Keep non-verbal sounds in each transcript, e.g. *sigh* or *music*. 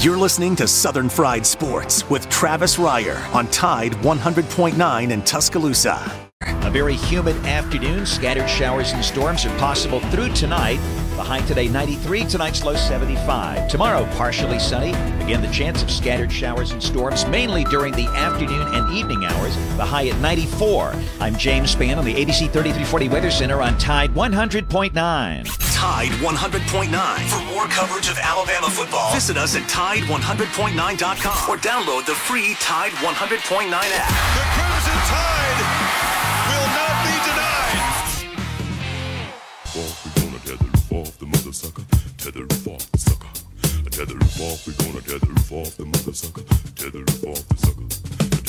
You're listening to Southern Fried Sports with Travis Reier on Tide 100.9 in Tuscaloosa. A very humid afternoon. Scattered showers and storms are possible through tonight. The high today 93, tonight's low 75. Tomorrow, partially sunny. Again, the chance of scattered showers and storms, mainly during the afternoon and evening hours. The high at 94. I'm James Spann on the ABC 3340 Weather Center on Tide 100.9. Tide 100.9. For more coverage of Alabama football, visit us at Tide100.9.com or download the free Tide 100.9 app. The Crimson Tide will not be denied. off, we gonna tether roof off the mother sucker. Tether roof off the sucker. Tether roof off, we gonna tether roof off the mother sucker. Tether roof off the sucker.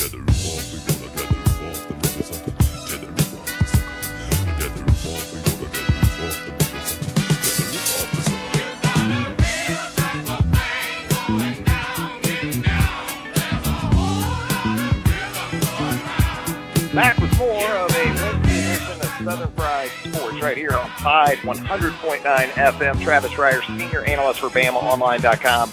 Tether roof off, Back with more of a Wednesday edition of Southern Fried Sports right here on Tide 100.9 FM. Travis Reier, senior analyst for BamaOnline.com,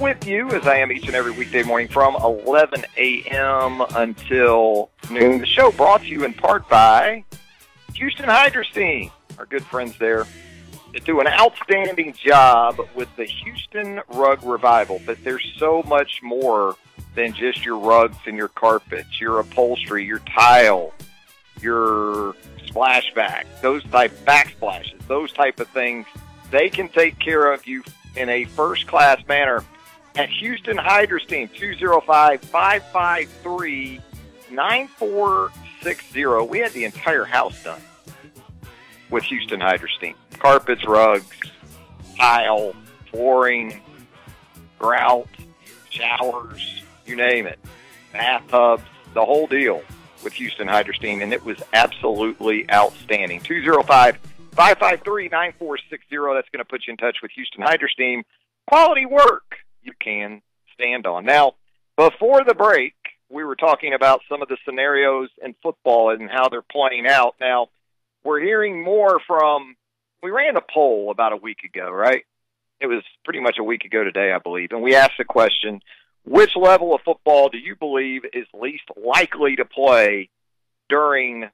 with you as I am each and every weekday morning from 11 a.m. until noon. The show brought to you in part by Houston Hydrosteam, our good friends there. They do an outstanding job with the Houston Rug Revival, but there's so much more than just your rugs and your carpets, your upholstery, your tile, your splashback, those type backsplashes, those type of things. They can take care of you in a first class manner at Houston Hydrosteam, 205 553 9460. We had the entire house done with Houston Hydrosteam. Carpets, rugs, tile, flooring, grout, showers, you name it, bathtubs, the whole deal with Houston Hydrosteam, and it was absolutely outstanding. 205 553 9460. That's going to put you in touch with Houston Hydrosteam. Quality work you can stand on. Now, before the break, we were talking about some of the scenarios in football and how they're playing out. Now, we're hearing more from, we ran a poll about a week ago, right? It was pretty much a week ago today, I believe. And we asked the question, which level of football do you believe is least likely to play during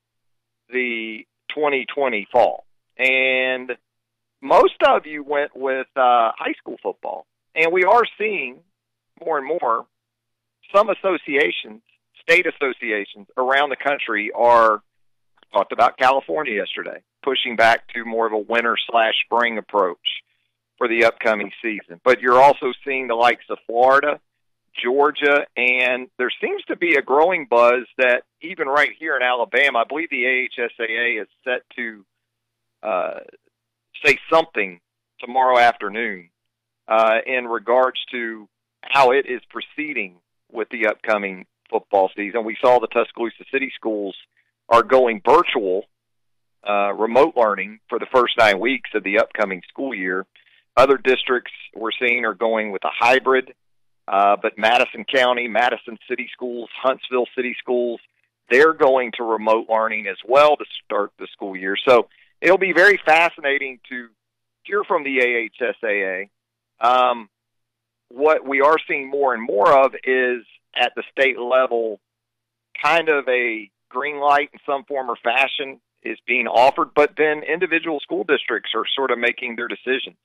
the 2020 fall? And most of you went with uh, high school football. And we are seeing more and more some associations, state associations around the country are talked about California yesterday, pushing back to more of a winter slash spring approach for the upcoming season. But you're also seeing the likes of Florida, Georgia, and there seems to be a growing buzz that even right here in Alabama, I believe the AHSAA is set to uh, say something tomorrow afternoon uh, in regards to how it is proceeding with the upcoming football season. We saw the Tuscaloosa City schools are going virtual, uh, remote learning for the first nine weeks of the upcoming school year. Other districts we're seeing are going with a hybrid, uh, but Madison County, Madison City Schools, Huntsville City Schools, they're going to remote learning as well to start the school year. So it'll be very fascinating to hear from the AHSAA. Um, what we are seeing more and more of is at the state level, kind of a green light in some form or fashion is being offered, but then individual school districts are sort of making their decisions.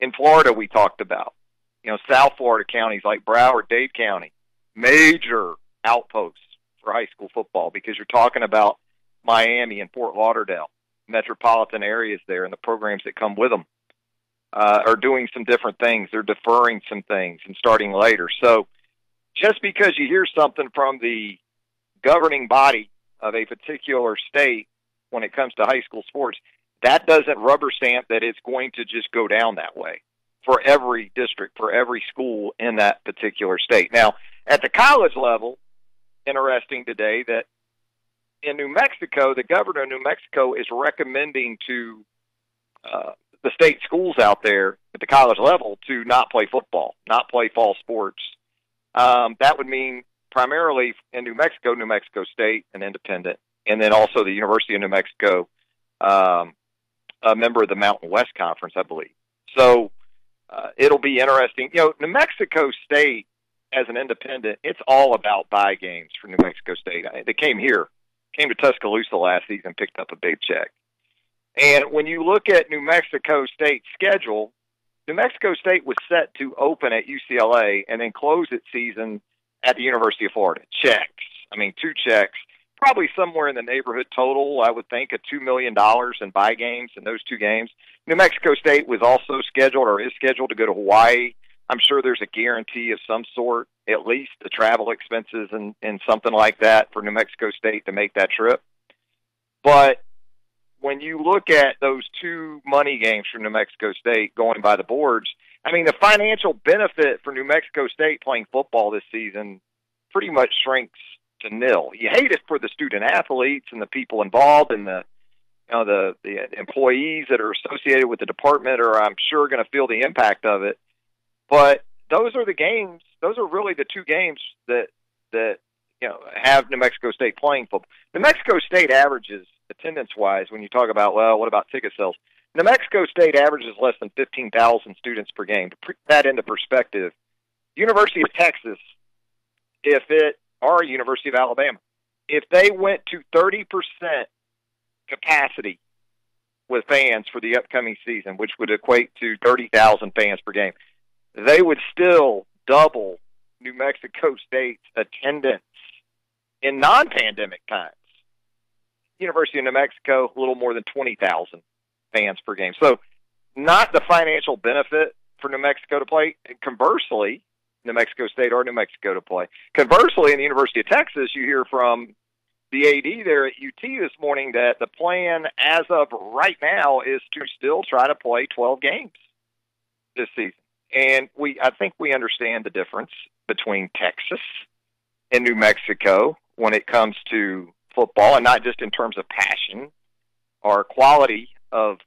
In Florida, we talked about, you know, South Florida counties like Broward, Dade County, major outposts for high school football because you're talking about Miami and Fort Lauderdale, metropolitan areas there, and the programs that come with them uh, are doing some different things. They're deferring some things and starting later. So just because you hear something from the governing body of a particular state when it comes to high school sports, that doesn't rubber stamp that it's going to just go down that way for every district, for every school in that particular state. Now, at the college level, interesting today that in New Mexico, the governor of New Mexico is recommending to uh, the state schools out there at the college level to not play football, not play fall sports. Um, that would mean primarily in New Mexico, New Mexico State, an independent, and then also the University of New Mexico, um, a member of the Mountain West Conference, I believe. So uh, it'll be interesting. You know, New Mexico State as an independent, it's all about buy games for New Mexico State. They came here, came to Tuscaloosa last season, picked up a big check. And when you look at New Mexico State's schedule, New Mexico State was set to open at UCLA and then close its season at the University of Florida. Checks. I mean, two checks. Probably somewhere in the neighborhood total, I would think, of $2 million in buy games in those two games. New Mexico State was also scheduled or is scheduled to go to Hawaii. I'm sure there's a guarantee of some sort, at least the travel expenses and, and something like that for New Mexico State to make that trip. But when you look at those two money games from New Mexico State going by the boards, I mean, the financial benefit for New Mexico State playing football this season pretty much shrinks to nil. You hate it for the student athletes and the people involved and the you know the the employees that are associated with the department are I'm sure going to feel the impact of it. But those are the games. Those are really the two games that that you know have New Mexico State playing football. New Mexico State averages attendance wise when you talk about well, what about ticket sales? New Mexico State averages less than 15,000 students per game. To put that into perspective, University of Texas, if it or University of Alabama, if they went to 30% capacity with fans for the upcoming season, which would equate to 30,000 fans per game, they would still double New Mexico State's attendance in non-pandemic times. University of New Mexico, a little more than 20,000 fans per game. So, not the financial benefit for New Mexico to play. Conversely, New Mexico State or New Mexico to play. Conversely, in the University of Texas, you hear from the AD there at UT this morning that the plan as of right now is to still try to play 12 games this season. And we I think we understand the difference between Texas and New Mexico when it comes to football and not just in terms of passion or quality of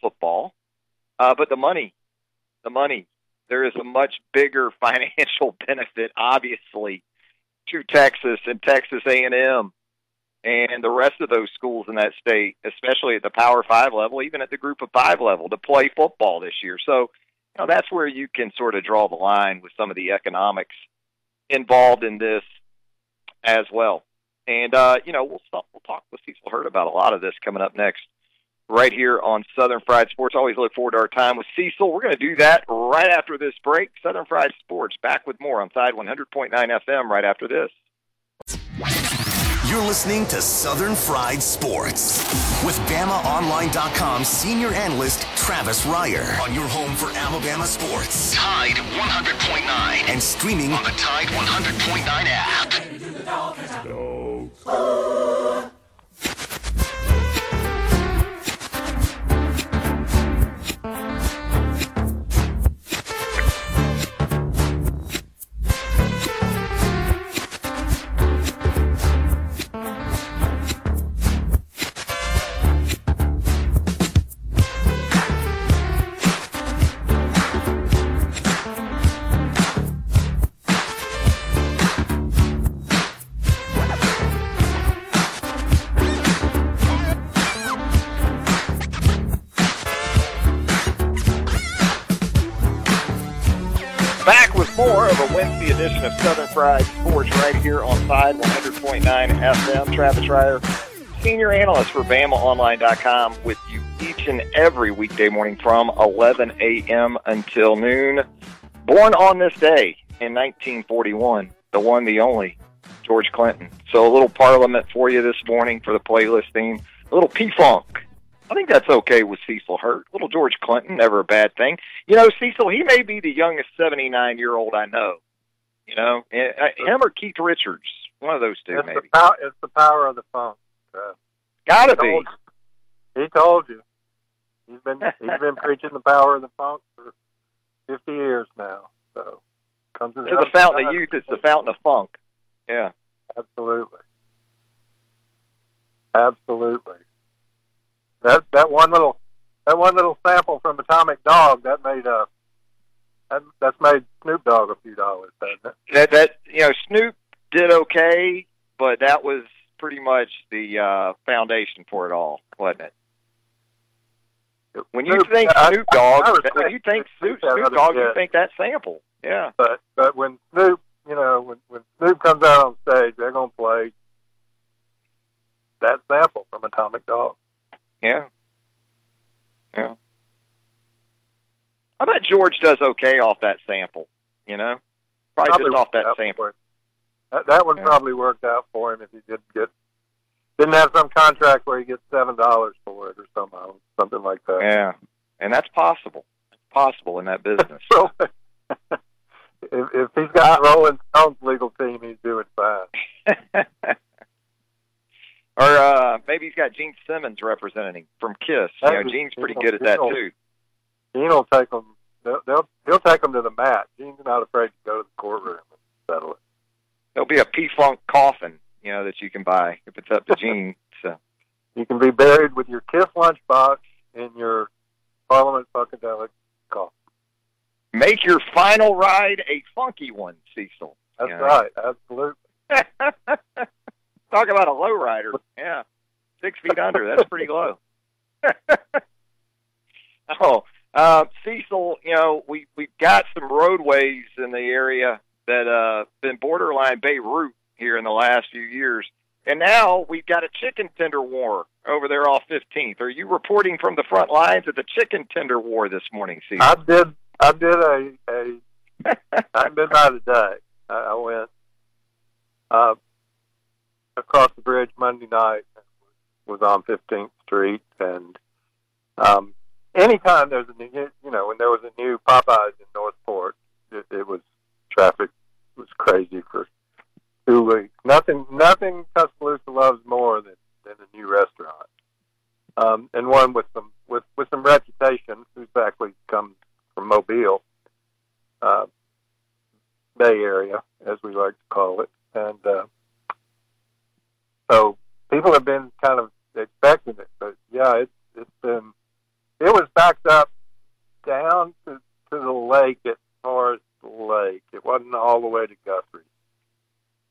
football, uh, but the money. The money. There is a much bigger *laughs* financial benefit, obviously, to Texas and Texas A&M and the rest of those schools in that state, especially at the Power Five level, even at the Group of Five level, to play football this year. So, you know, that's where you can sort of draw the line with some of the economics involved in this as well. And uh, you know, we'll we'll talk with Cecil Hurt about a lot of this coming up next, right here on Southern Fried Sports. Always look forward to our time with Cecil. We're going to do that right after this break. Southern Fried Sports back with more on Tide 100.9 FM right after this. You're listening to Southern Fried Sports with BamaOnline.com senior analyst Travis Reier on your home for Alabama sports. Tide 100.9 and streaming on the Tide 100.9 app. Edition of Southern Fried Sports right here on Tide 100.9 FM. Travis Reier, senior analyst for BamaOnline.com with you each and every weekday morning from 11 a.m. until noon. Born on this day in 1941, the one, the only, George Clinton. So a little Parliament for you this morning for the playlist theme. A little P-Funk. I think that's okay with Cecil Hurt. Little George Clinton, never a bad thing. You know, Cecil, he may be the youngest 79 year old I know. You know, Eh, uh, him or Keith Richards, one of those two, It's maybe. the power. It's the power of the phone. Uh, Gotta he be. you. He told you. He's been he's been *laughs* preaching the power of the funk for fifty years now. So comes to the fountain of youth. It's the fountain of funk. Yeah. Absolutely. Absolutely. That that one little that one little sample from Atomic Dog that made uh that that's made Snoop Dogg a few dollars, hasn't it? That that you know, Snoop did okay, but that was pretty much the uh foundation for it all, wasn't it? When you think Snoop I- Dogg, I when you think Snoop, Snoop Dogg, you think that sample. Yeah. But but when Snoop, you know, when when Snoop comes out on stage, they're gonna play that sample from Atomic Dog. Yeah. I bet George does okay off that sample, you know? Probably, just off that sample. That, that one Yeah. probably worked out for him if he did get didn't have some contract where he gets seven dollars for it or somehow something like that. Yeah. And that's possible. It's possible in that business. So *laughs* if, if he's got Rolling Stones legal team, he's doing fine. *laughs* or uh maybe he's got Gene Simmons representing him from Kiss. You know, Gene's pretty good at that too. Gene will take them. They'll, they'll he'll take them to the mat. Gene's not afraid to go to the courtroom and settle it. There'll be a P Funk coffin, you know, that you can buy if it's up to Gene. So You can be buried with your Kiss lunchbox in your Parliament Funkadelic coffin. make your final ride a funky one, Cecil. That's Yeah. right. Absolutely. *laughs* Talk about a low rider. Yeah. Six feet under. That's pretty low. *laughs* oh, uh, Cecil, you know, we, we've got some roadways in the area that uh been borderline Beirut here in the last few years. And now we've got a chicken tender war over there off 15th. Are you reporting from the front lines of the chicken tender war this morning, Cecil? I did. I did a a. I've been by today. I, I went uh, across the bridge Monday night. Was on Fifteenth Street, and um, anytime there's a new, you know, when there was a new Popeyes in Northport, it, it was traffic was crazy for two weeks. Nothing, nothing Tuscaloosa loves more than than a new restaurant, um, and one with some with with some reputation. Who's actually comes from Mobile, uh, Bay Area, as we like to call it, and uh, so people have been kind of expecting it. But yeah, it's it's been it was backed up down to to the lake at Forest Lake. It wasn't all the way to Guthrie.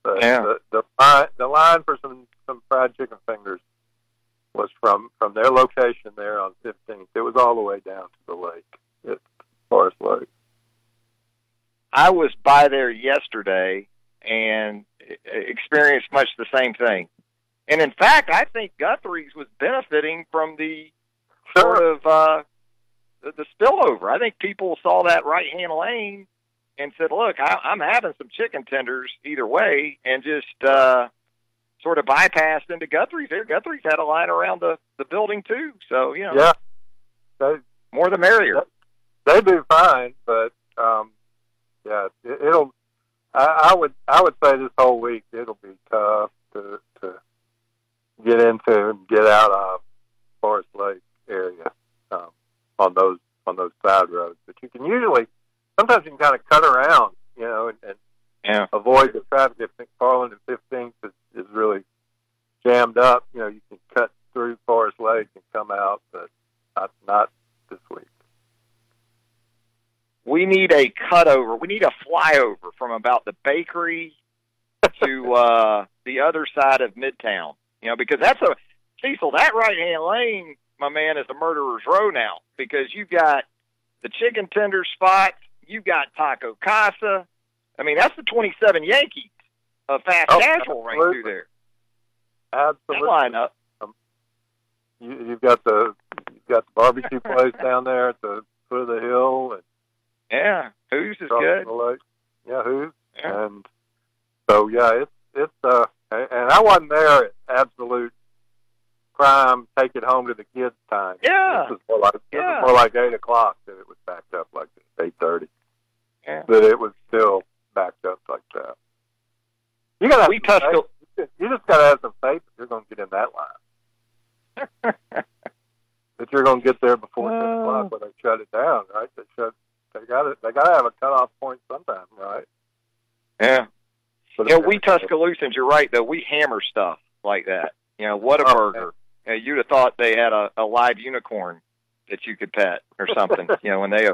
But Yeah. the the line, the line for some some fried chicken fingers was from from their location there on 15th. It was all the way down to the lake at Forest Lake. I was by there yesterday and experienced much the same thing. And in fact, I think Guthrie's was benefiting from the sort of uh, the, the spillover. I think people saw that right hand lane and said, "Look, I, I'm having some chicken tenders either way," and just uh, sort of bypassed into Guthrie's. There, Guthrie's had a line around the the building too. So you know, Yeah, they more the merrier. they do fine, but um, yeah, it, it'll. I, I would I would say this whole week it'll be tough to to get into and get out of Forest Lake area um, on those on those side roads. But you can usually sometimes you can kind of cut around, you know, and, and Yeah. avoid the traffic. If McFarland and Fifteenth is, is really jammed up, you know, you can cut through Forest Lake and come out, but not not this week. we need a cutover. We need a flyover from about the bakery to *laughs* uh, the other side of Midtown. You know, because that's a Cecil. That right hand lane, my man, is a murderer's row now. Because you've got the chicken tender spot, you've got Taco Casa. I mean, that's the twenty-seven Yankees of fast Oh, casual right through there. That Absolutely. lineup. You, you've got the you've got the barbecue *laughs* place down there at the foot of the hill and Yeah, who's is good. the lake. Yeah, who's Yeah. and so yeah, it's it's uh and and I wasn't there at absolute prime take it home to the kids time. Yeah. This was more like this Yeah. was more like eight o'clock that it was backed up like this, eight thirty. Yeah. But it was still backed up like that. You gotta We some Tuscal- faith. you just gotta have some faith that you're gonna get in that line. *laughs* that you're going to get there before ten o'clock when they shut it down, right? They shut. They got it. They got to have a cutoff point sometime, right? Yeah. So You know, that- we Tuscaloosans, you're right, though. We hammer stuff like that. You know, what a Oh, burger. You know, you'd have thought they had a, a live unicorn that you could pet or something, *laughs* you know, when they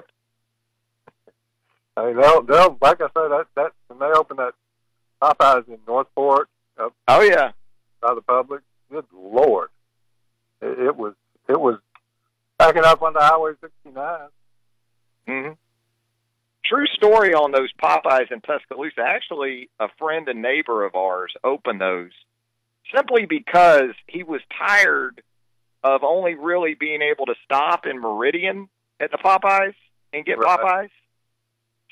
I mean, they'll, they'll, like I said, that, that when they open that Popeyes in Northport up Oh, yeah. by the public, good lord, it, it was, it was. Backing up on the Highway 69. hmm True story on those Popeyes in Tuscaloosa. Actually, a friend and neighbor of ours opened those simply because he was tired of only really being able to stop in Meridian at the Popeyes and get Right. Popeyes.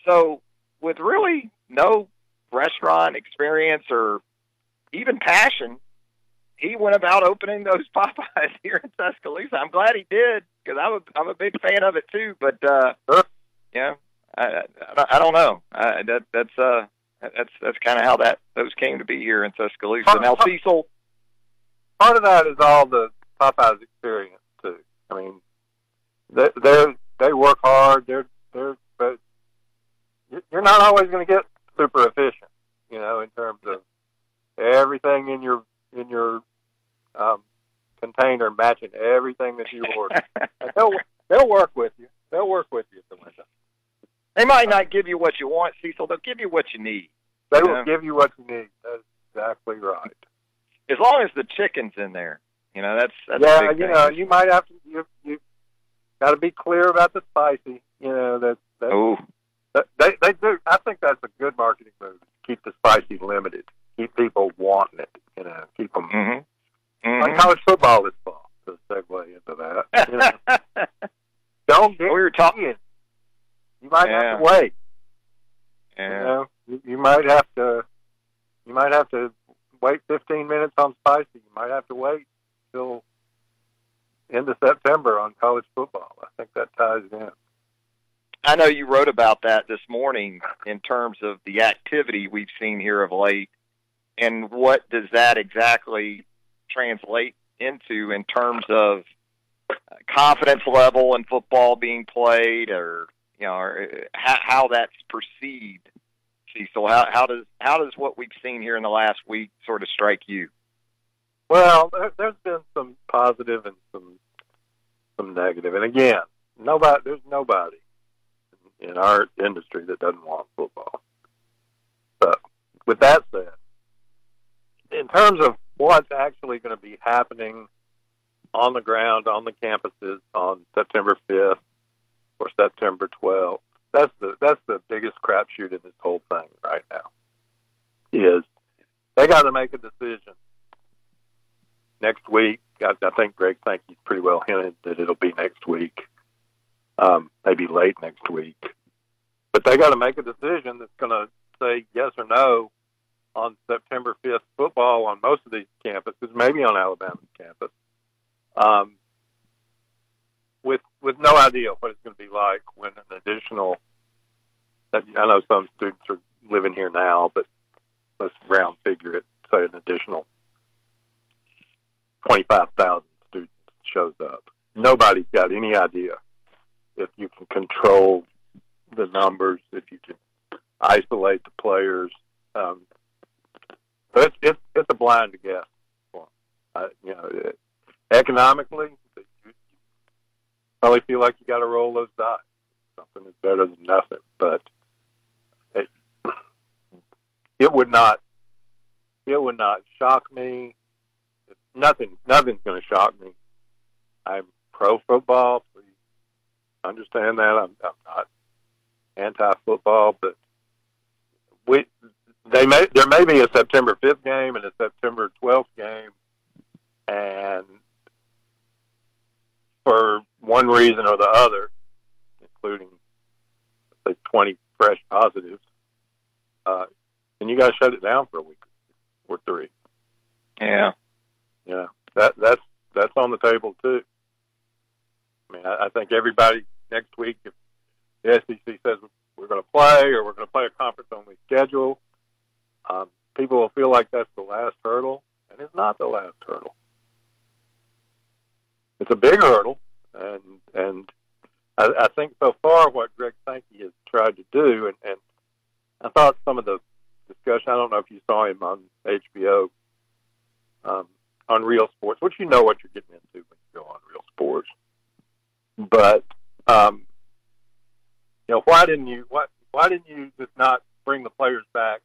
So, with really no restaurant experience or even passion, he went about opening those *laughs* Popeyes here in Tuscaloosa. I'm glad he did because I'm a I'm a big fan of it too. But uh, yeah, I, I, I don't know. I, that that's uh that's that's kind of how that those came to be here in Tuscaloosa. Now, Cecil, Part of that is all the Popeyes experience too. I mean, they they they work hard. They're they're but you- you're not always going to get super efficient. You know, in terms of everything in your in your um, container matching everything that you order. *laughs* They'll they'll work with you. They'll work with you at the window. They might not give you what you want, Cecil. They'll give you what you need. They will give you what you need. That's exactly right. As long as the chicken's in there, you know that's that's yeah, you thing. know, you might have to. You you got to be clear about the spicy. You know that that, Oh, they they do. I think that's a good marketing move. Keep the spicy limited. Keep people wanting it. You know, keep them mm-hmm. like college football this fall. To segue into that, you know, *laughs* don't get we were talking. Might Yeah. have to wait. You know, you, you might have to. You might have to wait 15 minutes on spicy. You might have to wait till into September on college football. I think that ties in. I know you wrote about that this morning in terms of the activity we've seen here of late, and what does that exactly translate into in terms of confidence level in football being played, or you know, or uh, how, how that's perceived. Cecil, how, how does how does what we've seen here in the last week sort of strike you? Well, there, there's been some positive and some some negative, and again, nobody. There's nobody in our industry that doesn't want football. But with that said, in terms of what's actually going to be happening on the ground on the campuses on September 5th or September 12th, that's the that's the biggest crapshoot in this whole thing right now. Is they got to make a decision next week. I, I think Greg Sankey's pretty well hinted that it'll be next week, um, maybe late next week. But they got to make a decision that's going to say yes or no on September 5th football on most of these campuses, maybe on Alabama's campus, um, with no idea what it's going to be like when an additional. I know some students are living here now, but let's round figure it, say an additional 25,000 students shows up. Nobody's got any idea if you can control the numbers, if you can isolate the players. Um, but it's, it's, it's a blind guess. Uh, you know, it, economically, probably feel like you got to roll those dice. Something is better than nothing, but it, it would not. It would not shock me nothing nothing's going to shock me. I'm pro football. Please understand that. I'm, I'm not anti football, but we they may there may be a September 5th game and a September 12th game, and for one reason or the other, including say 20 fresh positives, uh, and you got to shut it down for a week or three. Yeah. Yeah, that that's that's on the table too. I mean, I, I think everybody next week, if the SEC says we're going to play or we're going to play a conference only schedule, um, people will feel like that's the last hurdle, and it's not the last hurdle. It's a big hurdle, and and I, I think so far what Greg Sankey has tried to do, and, and I thought some of the discussion. I don't know if you saw him on HBO. Um, on Real Sports, which you know what you're getting into when you go on Real Sports. But um, you know, why didn't you why why didn't you just not bring the players back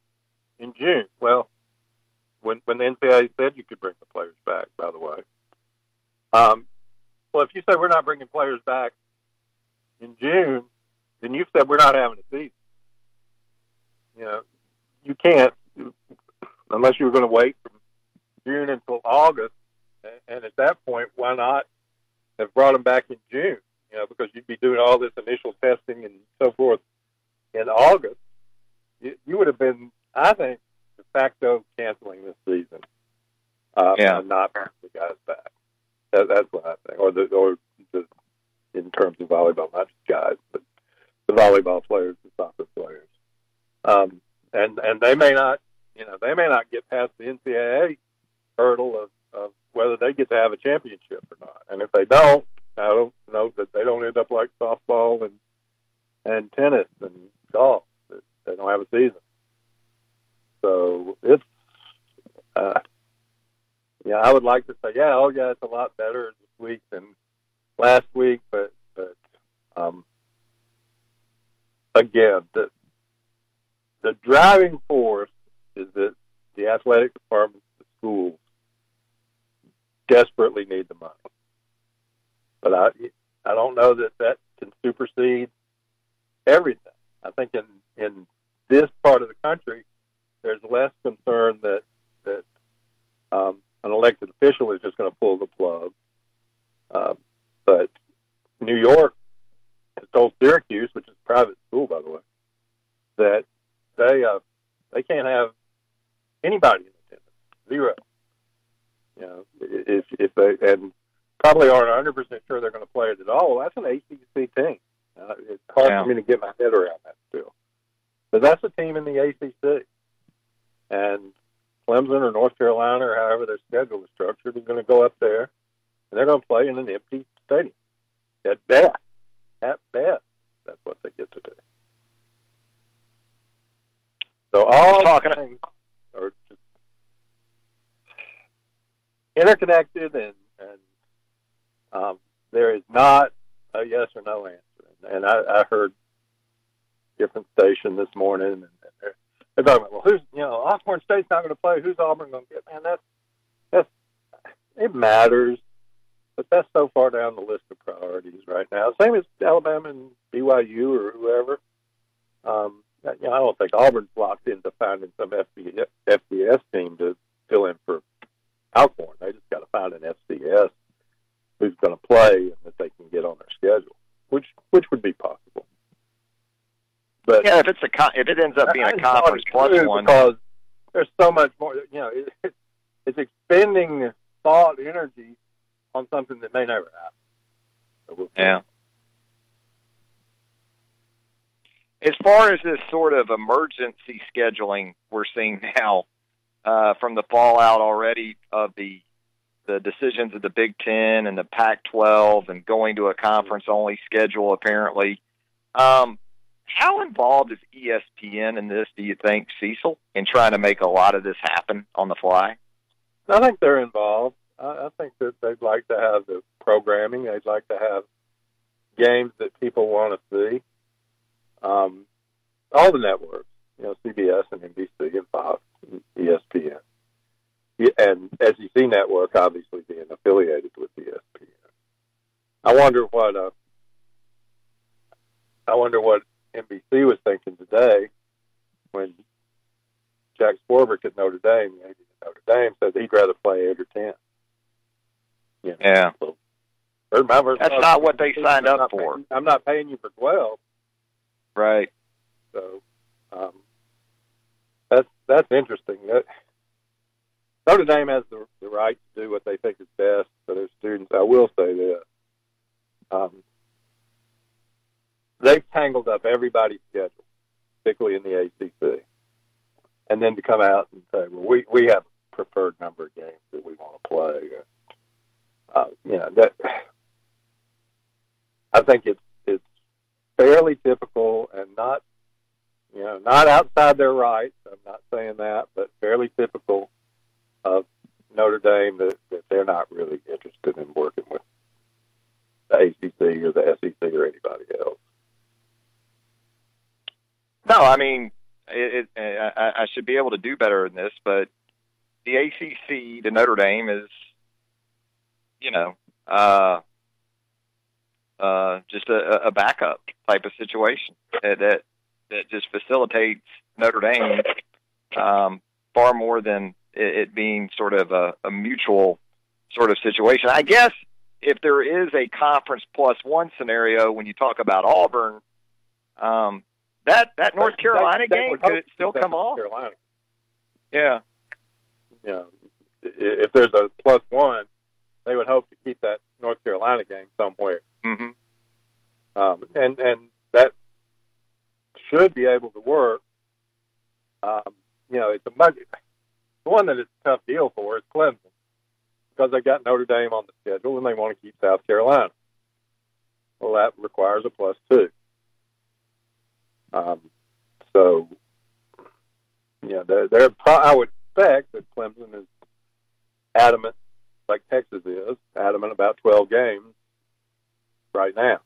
in June? Well, when when the NCAA said you could bring the players back, by the way, um, well, if you say we're not bringing players back in June, then you've said we're not having a season. You know, you can't unless you were going to wait from June until August. And at that point, why not have brought them back in June? You know, because you'd be doing all this initial testing and so forth in August. You, would have been, I think, de facto canceling this season. Uh, Yeah. and not bringing the guys back. That, that's what I think. Or the or the in terms of volleyball, not just guys, but the volleyball players, the soccer players. Um, and and they may not, you know, they may not get past the NCAA hurdle of, of whether they get to have a championship or not. And if they don't, I don't know that they don't end up like softball and and tennis and golf. They don't have a season. So it's, uh, yeah, I would like to say, yeah, oh yeah, it's a lot better this week than last week, but but um, again, the the driving force is that the athletic departments, the schools, desperately need the money. But I I don't know that that can supersede everything. I think in in this part of the country, there's less concern that that um, an elected official is just going to pull the plug. Uh, but New York has told Syracuse, which is a private school, by the way, that they uh, they can't have anybody in attendance, zero. You know, if if they and probably aren't 100 percent sure they're going to play it at all. Well, that's an ACC team. Uh, it's hard Yeah. for me to get my head around that still, but that's a team in the ACC, and Clemson or North Carolina or however their schedule is structured is going to go up there, and they're going to play in an empty stadium. At best, at best, that's what they get to do. So all Talking- things are just interconnected, and and um, there is not a yes or no answer. And I, I heard different station this morning, and they're, talking about, well, who's you know Alcorn State's not going to play. Who's Auburn going to get? Man, that's that's it matters, but that's so far down the list of priorities right now. Same as Alabama and BYU or whoever. Um, you know, I don't think Auburn's locked into finding some FBS, FBS team to fill in for Alcorn. They just got to find an FCS who's going to play and that they can get on their schedule, which which would be possible. But Yeah, if it's a con- if it ends up being a conference plus one, because there's so much more. You know, it, it's expending thought, energy on something that may never happen. So we'll yeah. As far as this sort of emergency scheduling we're seeing now, uh, from the fallout already of the the decisions of the Big Ten and the Pac-12 and going to a conference-only schedule, apparently. Um, how involved is ESPN in this? Do you think, Cecil, in trying to make a lot of this happen on the fly? I think they're involved. I, I think that they'd like to have the programming. They'd like to have games that people want to see. Um, all the networks, you know, CBS and NBC and Fox, and ESPN, and SEC Network obviously being affiliated with ESPN. I wonder what uh, I wonder what NBC was thinking today when Jack Swarbrick at Notre Dame, the Notre Dame, said he'd rather play eight or ten. You know, Yeah. so, or my version That's of- not what they signed I'm up not for. paying- I'm not paying you for twelve, Right. so um, that's that's interesting. That, Notre Dame has the, the right to do what they think is best for their students. I will say this: um, they've tangled up everybody's schedule, particularly in the ACC, and then to come out and say, "Well, we we have a preferred number of games that we want to play." Uh, you know that. I think it's it's fairly typical and not you know not outside their rights. I'm not saying that, but fairly typical of Notre Dame that, that they're not really interested in working with the ACC or the SEC or anybody else. No, I mean, it, it, I, I should be able to do better than this, but the ACC to Notre Dame is, you know, uh, uh, just a, a backup type of situation that that, that just facilitates Notre Dame um, far more than it, it being sort of a, a mutual sort of situation. I guess if there is a conference plus one scenario when you talk about Auburn, um, that that North Carolina That- that game could it still come North off? Carolina, Yeah, you know, i- if there's a plus one, they would hope to keep that North Carolina game somewhere, hmm um, and and that should be able to work. Um, you know, it's a much, the one that it's a tough deal for is Clemson because they got Notre Dame on the schedule and they want to keep South Carolina. Well, that requires a plus two. Um, so, yeah, they're, they're pro- I would expect that Clemson is adamant, like Texas is, adamant about 12 games right now.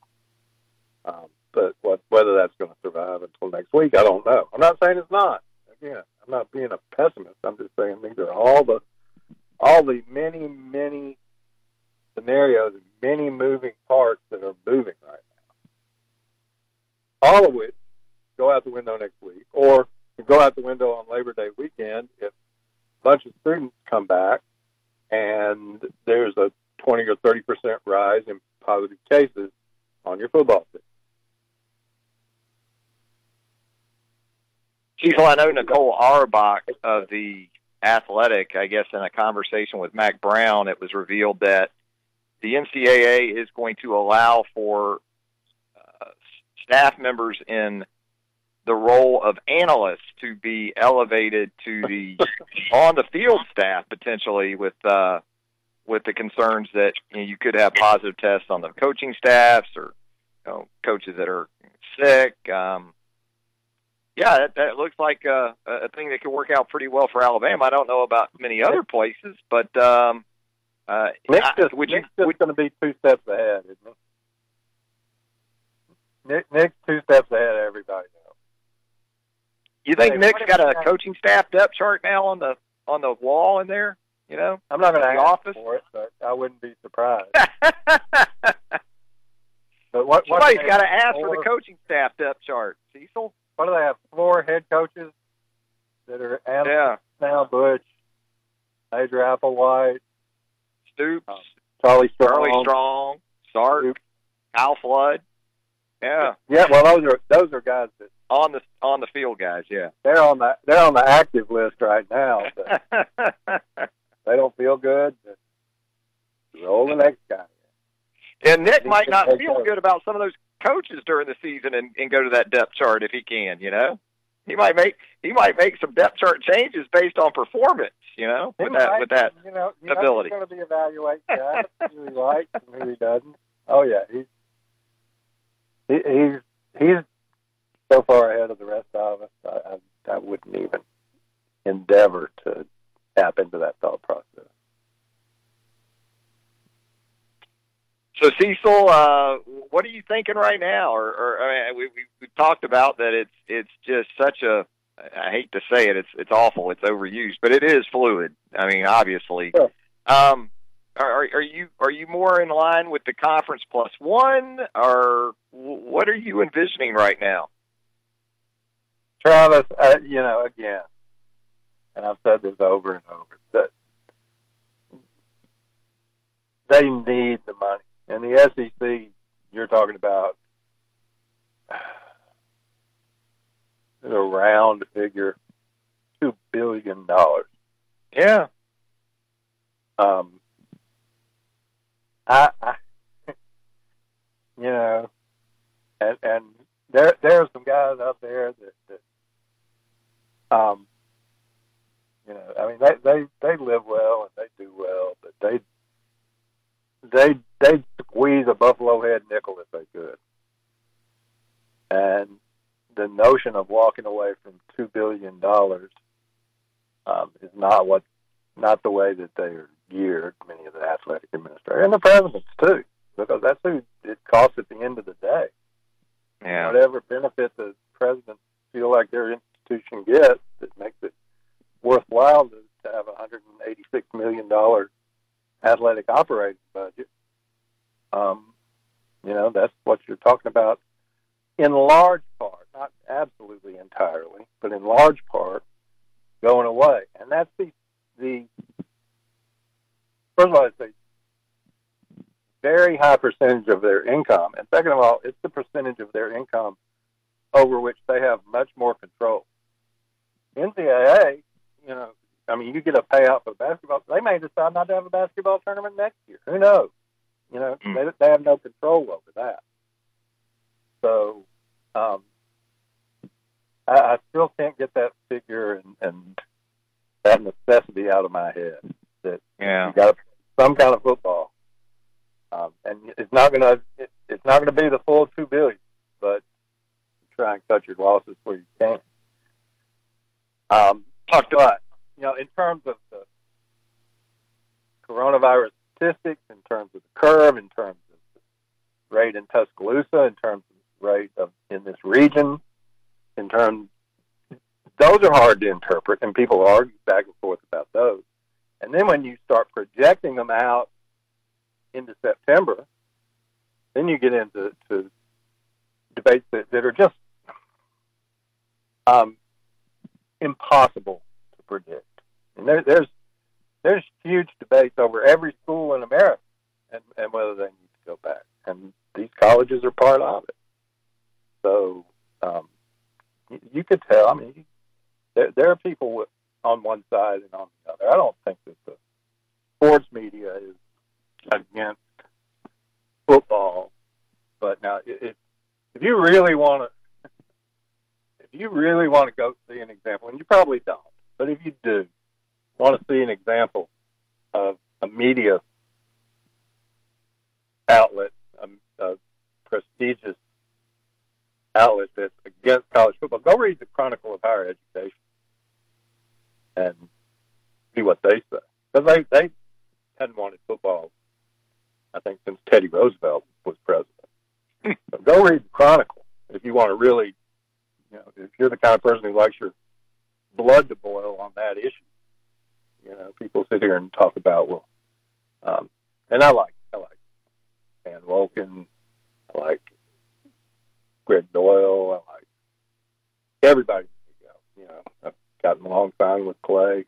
Um, but what, whether that's going to survive until next week, I don't know. I'm not saying it's not. Again, I'm not being a pessimist. I'm just saying these are all the all the many, many scenarios many moving parts that are moving right now. All of which go out the window next week, or go out the window on Labor Day weekend if a bunch of students come back and there's a 20 or 30 percent rise in positive cases on your football team. Cecil, I know Nicole Auerbach of the Athletic, I guess in a conversation with Mack Brown, it was revealed that the NCAA is going to allow for uh, staff members in the role of analysts to be elevated to the *laughs* on the field staff potentially with uh, with the concerns that you, know, you could have positive tests on the coaching staffs or you know, coaches that are sick. Um, yeah, that, that looks like uh, a, a thing that could work out pretty well for Alabama. I don't know about many other places, but um, uh, Nick's just, would you Nick's just would, going to be two steps ahead, isn't he? Nick, Nick's two steps ahead of everybody else. You think Hey, Nick's got a coaching staff depth chart now on the on the wall in there? You know, I'm not going to ask office? for it, but I wouldn't be surprised. *laughs* But what, somebody's got to ask for the coaching staff depth chart. Cecil, What do they have? Four head coaches that are analysts yeah, now: Butch, Major Applewhite, Stoops, Oh, Charlie Strong. Charlie Strong, Sark, Stoops. Al Flood. Yeah, Yeah, well, those are those are guys that on the on the field guys. Yeah. they're on the they're on the active list right now. *laughs* But they don't feel good. Roll the next guy. And Nick might not feel over. good about some of those coaches during the season and, and go to that depth chart if he can, you know. He might make he might make some depth chart changes based on performance, you know, He with that might, with that. you know, you ability. Know he's going to be evaluating guys who he likes and who he doesn't. Oh yeah, he's he, he's he's so far ahead of the rest of us. I, I, I wouldn't even endeavor to tap into that thought process. So Cecil, uh, what are you thinking right now? Or, or I mean, we, we we talked about that it's it's just such a I hate to say it, it's it's awful, it's overused, but it is fluid. I mean, obviously. Sure. Um, are, are you are you more in line with the conference plus one, or what are you envisioning right now? Travis, uh, you know, again, and I've said this over and over, that they need the money. And the SEC, you're talking about *sighs* a round figure, two billion dollars. Yeah. Um, I, I, *laughs* you know, and and there there are some guys out there that, that um, you know, I mean they they they live well and they do well, but they they they squeeze a buffalo head nickel if they could, and the notion of walking away from two billion dollars um, is not what not the way that they are geared, many of the athletic administrators and the presidents too, because that's who it costs at the end of the day. Yeah. Whatever benefit the presidents feel like their institution gets that makes it worthwhile to, to have a hundred and eighty six million dollar athletic operating budget. Um, You know, that's what you're talking about in large part, not absolutely entirely, but in large part, going away. And that's the the first of all, it's a very high percentage of their income, and second of all, it's the percentage of their income over which they have much more control. NCAA, you know, I mean, you get a payout for basketball. They may decide not to have a basketball tournament next year. Who knows? You know, Mm. they, they have no control over that. So, um, I, I still can't get that figure and, and that necessity out of my head that Yeah. you got some kind of football, um, and it's not gonna it, it's not gonna be the full two billion, but try and cut your losses where you can. Um, Talk to but you know, in terms of the coronavirus statistics, in terms of the curve, in terms of the rate in Tuscaloosa, in terms of the rate of in this region, in terms those are hard to interpret, and people argue back and forth about those. And then when you start projecting them out into September, then you get into to debates that, that are just um, impossible to predict. And there, there's there's huge debates over every school in America and, and whether they need to go back. And these colleges are part of it. So um, you, you could tell. I mean, there, there are people with, on one side and on the other. I don't think that the sports media is against football, but now if if you really want to, *laughs* if you really want to go see an example, and you probably don't, but if you do want to see an example of a media outlet, a, a prestigious outlet that's against college football, go read the Chronicle of Higher Education and see what they say. Because they, they hadn't wanted football, I think, since Teddy Roosevelt was president. *laughs* so go read the Chronicle if you want to really, you know, if you're the kind of person who likes your blood to boil on that issue. You know, people sit here and talk about, well, um, and I like, I like Dan Wolken, I like Gregg Doyel, I like everybody. You know, I've gotten along fine with Clay,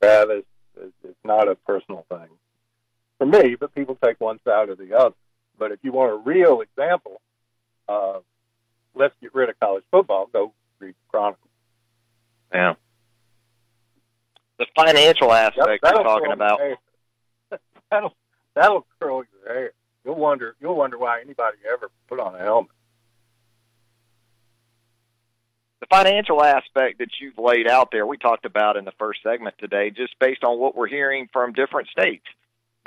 Travis. It's, not a personal thing for me, but people take one side or the other. But if you want a real example, uh, let's get rid of college football. Go read the Chronicle. Yeah. The financial aspect That'll you're talking about. *laughs* that'll that'll curl your hair. You'll wonder you'll wonder why anybody ever put on a helmet. the financial aspect that you've laid out there, we talked about in the first segment today, just based on what we're hearing from different states.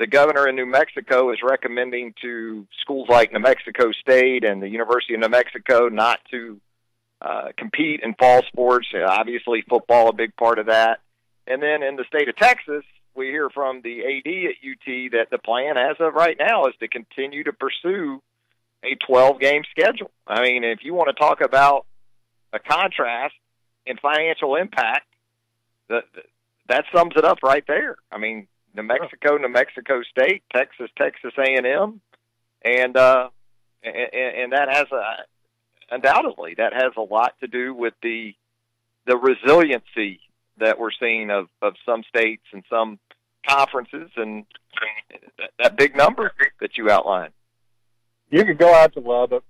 The governor in New Mexico is recommending to schools like New Mexico State and the University of New Mexico not to uh, compete in fall sports. Uh, Obviously, football a big part of that. And then in the state of Texas, we hear from the AD at UT that the plan as of right now is to continue to pursue a 12 game schedule. I mean, if you want to talk about a contrast in financial impact, that that sums it up right there. I mean, New Mexico, New Mexico State, Texas, Texas A and uh, and, and that has a undoubtedly that has a lot to do with the the resiliency that we're seeing of of some states and some conferences and that, that big number that you outlined. You could go out to Lubbock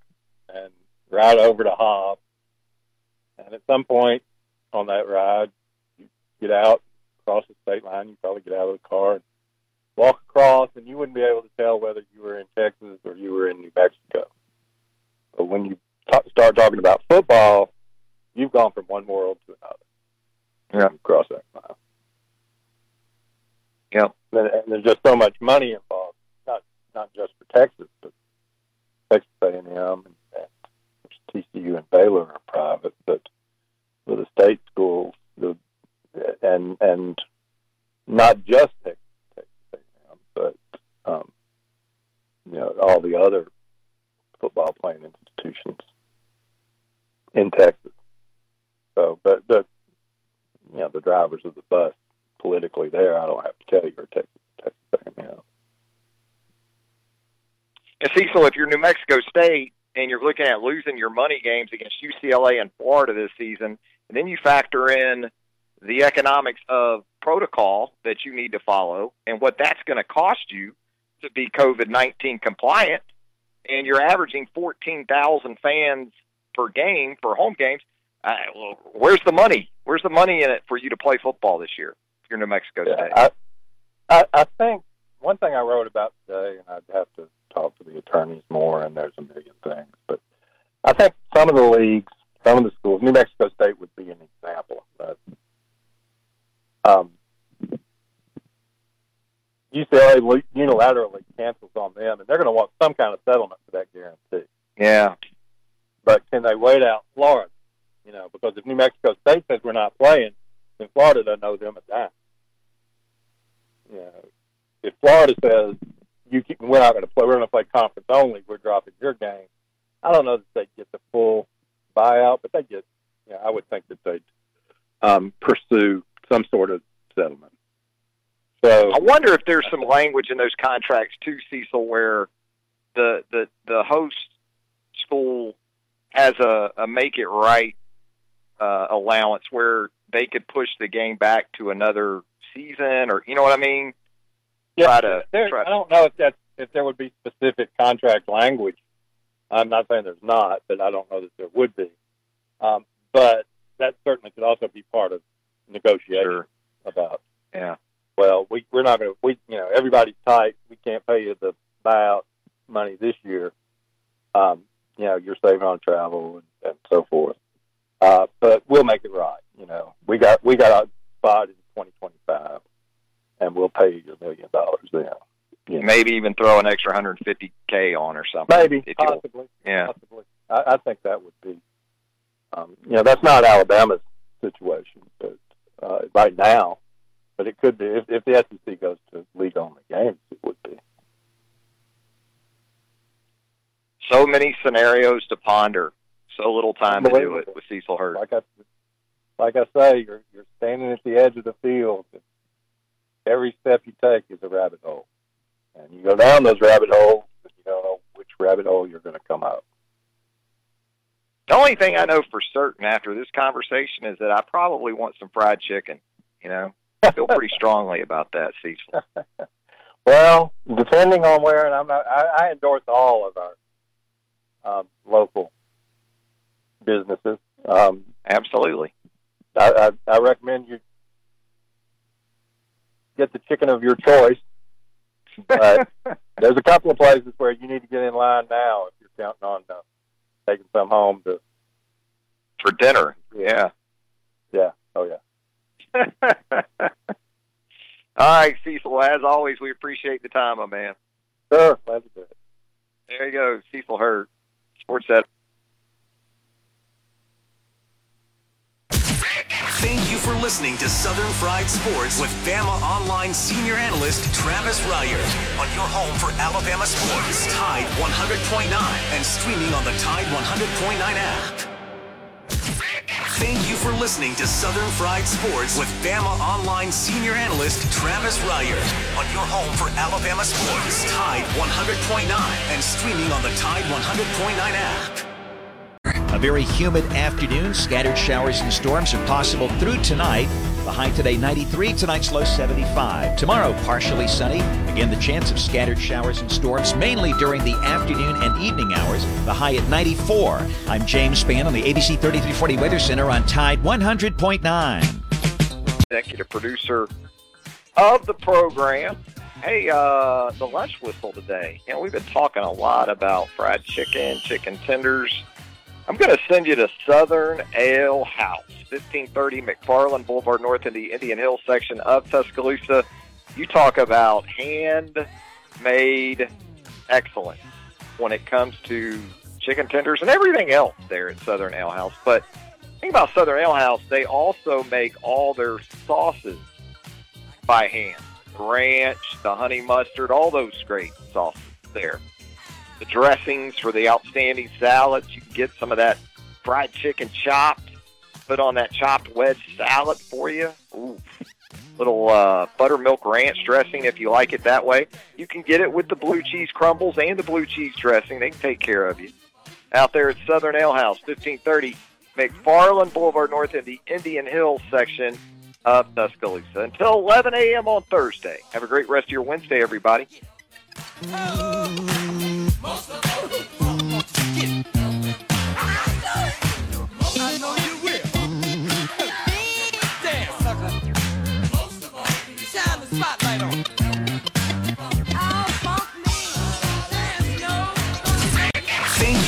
and ride over to Hobbs, and at some point on that ride, you get out across the state line. You probably get out of the car and walk across, and you wouldn't be able to tell whether you were in Texas or you were in New Mexico. But when you t- start talking about football, you've gone from one world to another. Yeah. You cross that line. Yep. And, and there's just so much money involved, not not just for Texas, but Texas A&M and, and TCU and Baylor are private, but for the state schools, the and and not just Texas, Texas A&M, but um, you know all the other football playing institutions in Texas. So, but but you know the drivers of the bus politically there, I don't have to tell you, are Texas, Texas A&M. And Cecil, if you're New Mexico State and you're looking at losing your money games against UCLA and Florida this season, and then you factor in the economics of protocol that you need to follow and what that's going to cost you to be COVID 19 compliant, and you're averaging 14,000 fans per game for home games, uh, well, where's the money? Where's the money in it for you to play football this year if you're New Mexico Yeah, State? I, I, I think one thing I wrote about today, and I'd have to talk to the attorneys more, and there's a million things, but I think some of the leagues, some of the schools, New Mexico State would be an example. But, um, UCLA unilaterally cancels on them, and they're going to want some kind of settlement for that guarantee. yeah. But can they wait out Florida? You know, because if New Mexico State says we're not playing, then Florida doesn't owe them a dime. You know, if Florida says you keep, we're not going to play, we're going to play conference only, we're dropping your game. I don't know that they get the full buyout, but they get. Yeah, I would think that they'd um, pursue some sort of settlement. So I wonder if there's some language in those contracts too, Cecil, where the the the host school has a, a make it right uh, allowance where they could push the game back to another season, or you know what I mean? Yeah, Try to- there, try- I don't know if that if there would be specific contract language. I'm not saying there's not, but I don't know that there would be. Um, but that certainly could also be part of negotiation Sure. about. Yeah. Well, we we're not going to. We you know everybody's tight. We can't pay you the buyout money this year. Um, you know you're saving on travel and, and so forth. Uh, but we'll make it right. You know we got we got a spot in 2025, and we'll pay you your million dollars then. Yeah. Maybe even throw an extra 150k on or something. Maybe, possibly, Yeah. possibly. I, I think that would be. Um, you know, that's not Alabama's situation, but uh, right now. But it could be if, if the SEC goes to league only games, it would be. So many scenarios to ponder. So little time to do it with Cecil Hurt. Like I, like I say, you're you're standing at the edge of the field. And every step you take is a rabbit hole, and you go down those rabbit holes, and you don't know which rabbit hole you're going to come out. The only thing I know for certain after this conversation is that I probably want some fried chicken. You know, feel pretty strongly about that, Cecil. *laughs* Well, depending on where, and I'm not, I, I endorse all of our um, local businesses. Um, Absolutely. I, I, I recommend you get the chicken of your choice. But *laughs* there's a couple of places where you need to get in line now if you're counting on uh, taking some home to. For dinner. Yeah. Yeah. Oh yeah. *laughs* All right, Cecil. As always, we appreciate the time, my man. Sure. Glad to do it. There you go, Cecil Hurt, Sports Set. Thank you for listening to Southern Fried Sports with Bama Online senior analyst Travis Reier on your home for Alabama sports. Tide 100.9 and streaming on the Tide 100.9 app. Thank you for listening to Southern Fried Sports with Bama Online senior analyst Travis Reier on your home for Alabama sports. Tide 100.9 and streaming on the Tide 100.9 app. A very humid afternoon. Scattered showers and storms are possible through tonight. The high today 93, tonight's low 75. Tomorrow, partially sunny. Again, the chance of scattered showers and storms, mainly during the afternoon and evening hours. The high at 94. I'm James Spann on the ABC 3340 Weather Center on Tide 100.9. executive producer of the program. Hey, uh, the lunch whistle today. You know, we've been talking a lot about fried chicken, chicken tenders. I'm going to send you to Southern Ale House, 1530 McFarland Boulevard North in the Indian Hill section of Tuscaloosa. You talk about handmade excellence when it comes to chicken tenders and everything else there at Southern Ale House. But thing about Southern Ale House, they also make all their sauces by hand. Ranch, the honey mustard, all those great sauces there. The dressings for the outstanding salads. You can get some of that fried chicken chopped, put on that chopped wedge salad for you. Ooh. little uh, buttermilk ranch dressing if you like it that way. You can get it with the blue cheese crumbles and the blue cheese dressing. They can take care of you. Out there at Southern Ale House, 1530 McFarland Boulevard North in the Indian Hills section of Tuscaloosa. Until 11 a.m. on Thursday. Have a great rest of your Wednesday, everybody. I spotlight on.